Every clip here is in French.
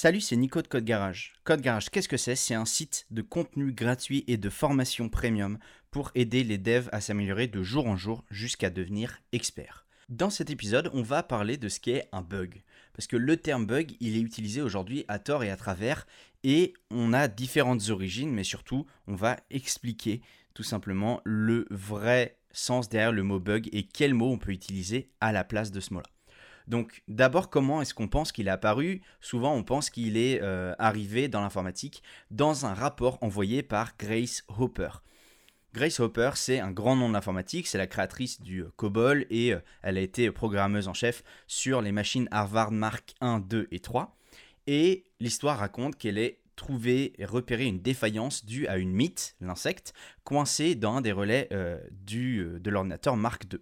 Salut, c'est Nico de Code Garage. Code Garage, qu'est-ce que c'est? C'est un site de contenu gratuit et de formation premium pour aider les devs à s'améliorer de jour en jour jusqu'à devenir experts. Dans cet épisode, on va parler de ce qu'est un bug. Parce que le terme bug, il est utilisé aujourd'hui à tort et à travers, et on a différentes origines, mais surtout, on va expliquer tout simplement le vrai sens derrière le mot bug et quel mot on peut utiliser à la place de ce mot-là. Donc d'abord, comment est-ce qu'on pense qu'il est apparu? Souvent, on pense qu'il est euh, arrivé dans l'informatique dans un rapport envoyé par Grace Hopper. Grace Hopper, c'est un grand nom de l'informatique, c'est la créatrice du euh, COBOL et euh, elle a été programmeuse en chef sur les machines Harvard Mark 1, 2 et 3. Et l'histoire raconte qu'elle ait trouvé et repéré une défaillance due à une mythe, l'insecte, coincé dans un des relais du, de l'ordinateur Mark II.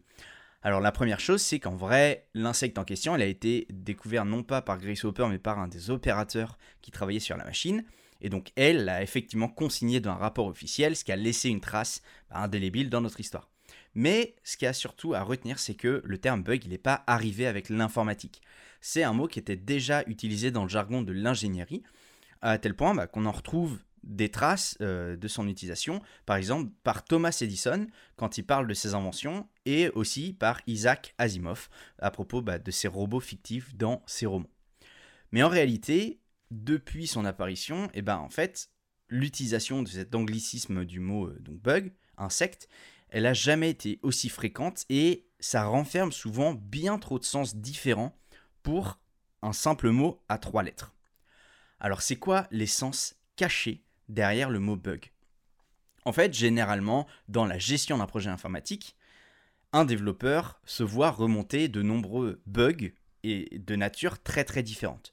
Alors la première chose, c'est qu'en vrai, l'insecte en question, elle a été découvert non pas par Grace Hopper, mais par un des opérateurs qui travaillait sur la machine. Et donc elle l'a effectivement consigné dans un rapport officiel, ce qui a laissé une trace bah, indélébile dans notre histoire. Mais ce qu'il y a surtout à retenir, c'est que le terme bug, il n'est pas arrivé avec l'informatique. C'est un mot qui était déjà utilisé dans le jargon de l'ingénierie, à tel point bah, qu'on en retrouve des traces euh, de son utilisation, par exemple par Thomas Edison quand il parle de ses inventions, et aussi par Isaac Asimov à propos bah, de ses robots fictifs dans ses romans. Mais en réalité, depuis son apparition, et eh ben en fait, l'utilisation de cet anglicisme du mot euh, bug, insecte, elle n'a jamais été aussi fréquente et ça renferme souvent bien trop de sens différents pour un simple mot à trois lettres. Alors c'est quoi les sens cachés derrière le mot bug. En fait, généralement, dans la gestion d'un projet informatique, un développeur se voit remonter de nombreux bugs et de nature très très différente.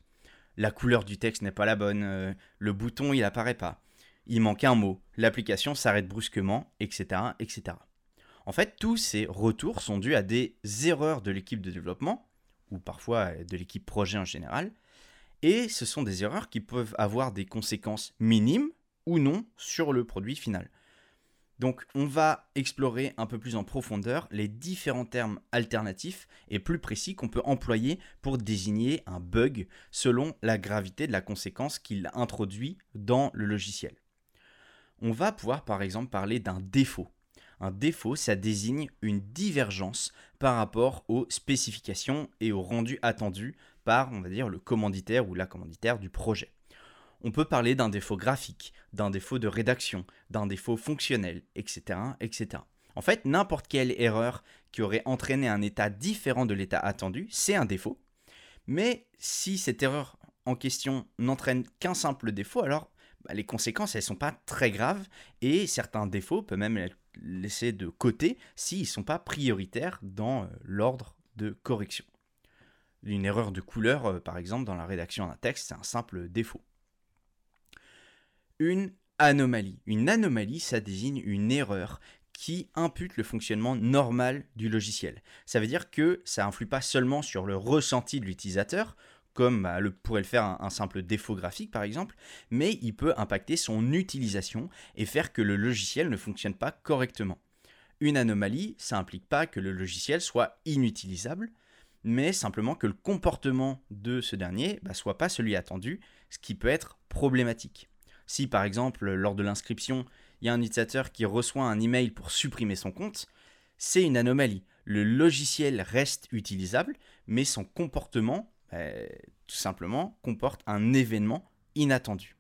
La couleur du texte n'est pas la bonne, euh, le bouton il apparaît pas, il manque un mot, l'application s'arrête brusquement, etc., etc. En fait, tous ces retours sont dus à des erreurs de l'équipe de développement, ou parfois de l'équipe projet en général, et ce sont des erreurs qui peuvent avoir des conséquences minimes ou non sur le produit final. Donc on va explorer un peu plus en profondeur les différents termes alternatifs et plus précis qu'on peut employer pour désigner un bug selon la gravité de la conséquence qu'il introduit dans le logiciel. On va pouvoir par exemple parler d'un défaut. Un défaut, ça désigne une divergence par rapport aux spécifications et au rendu attendu par, on va dire, le commanditaire ou la commanditaire du projet. On peut parler d'un défaut graphique, d'un défaut de rédaction, d'un défaut fonctionnel, etc. etc. En fait, n'importe quelle erreur qui aurait entraîné un état différent de l'état attendu, c'est un défaut. Mais si cette erreur en question n'entraîne qu'un simple défaut, alors bah, les conséquences, elles ne sont pas très graves et certains défauts peuvent même être laissés de côté s'ils ne sont pas prioritaires dans euh, l'ordre de correction. Une erreur de couleur, euh, par exemple, dans la rédaction d'un texte, c'est un simple défaut une anomalie. Une anomalie, ça désigne une erreur qui impute le fonctionnement normal du logiciel. Ça veut dire que ça influe pas seulement sur le ressenti de l'utilisateur, comme bah, pourrait le faire un, simple défaut graphique par exemple, mais il peut impacter son utilisation et faire que le logiciel ne fonctionne pas correctement. Une anomalie, ça implique pas que le logiciel soit inutilisable, mais simplement que le comportement de ce dernier ne bah, soit pas celui attendu, ce qui peut être problématique. Si par exemple, lors de l'inscription, il y a un utilisateur qui reçoit un email pour supprimer son compte, c'est une anomalie. Le logiciel reste utilisable, mais son comportement, euh, tout simplement, comporte un événement inattendu.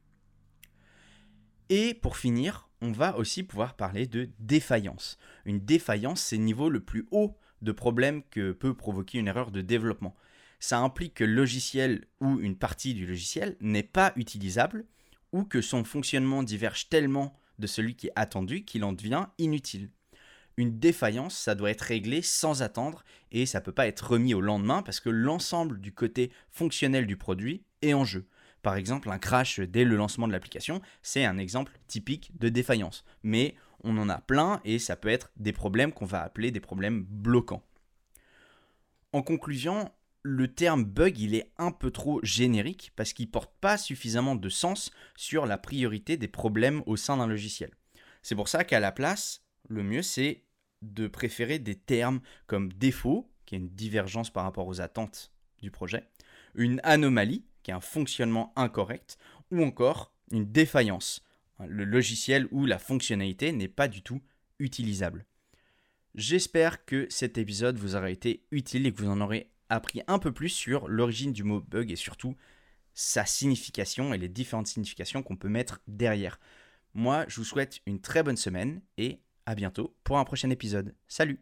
Et pour finir, on va aussi pouvoir parler de défaillance. Une défaillance, c'est le niveau le plus haut de problème que peut provoquer une erreur de développement. Ça implique que le logiciel ou une partie du logiciel n'est pas utilisable ou que son fonctionnement diverge tellement de celui qui est attendu qu'il en devient inutile. Une défaillance, ça doit être réglé sans attendre et ça ne peut pas être remis au lendemain parce que l'ensemble du côté fonctionnel du produit est en jeu. Par exemple, un crash dès le lancement de l'application, c'est un exemple typique de défaillance. Mais on en a plein et ça peut être des problèmes qu'on va appeler des problèmes bloquants. En conclusion, le terme bug, il est un peu trop générique parce qu'il porte pas suffisamment de sens sur la priorité des problèmes au sein d'un logiciel. C'est pour ça qu'à la place, le mieux c'est de préférer des termes comme défaut, qui est une divergence par rapport aux attentes du projet, une anomalie, qui est un fonctionnement incorrect, ou encore une défaillance, le logiciel ou la fonctionnalité n'est pas du tout utilisable. J'espère que cet épisode vous aura été utile et que vous en aurez appris un peu plus sur l'origine du mot bug et surtout sa signification et les différentes significations qu'on peut mettre derrière. Moi, je vous souhaite une très bonne semaine et à bientôt pour un prochain épisode. Salut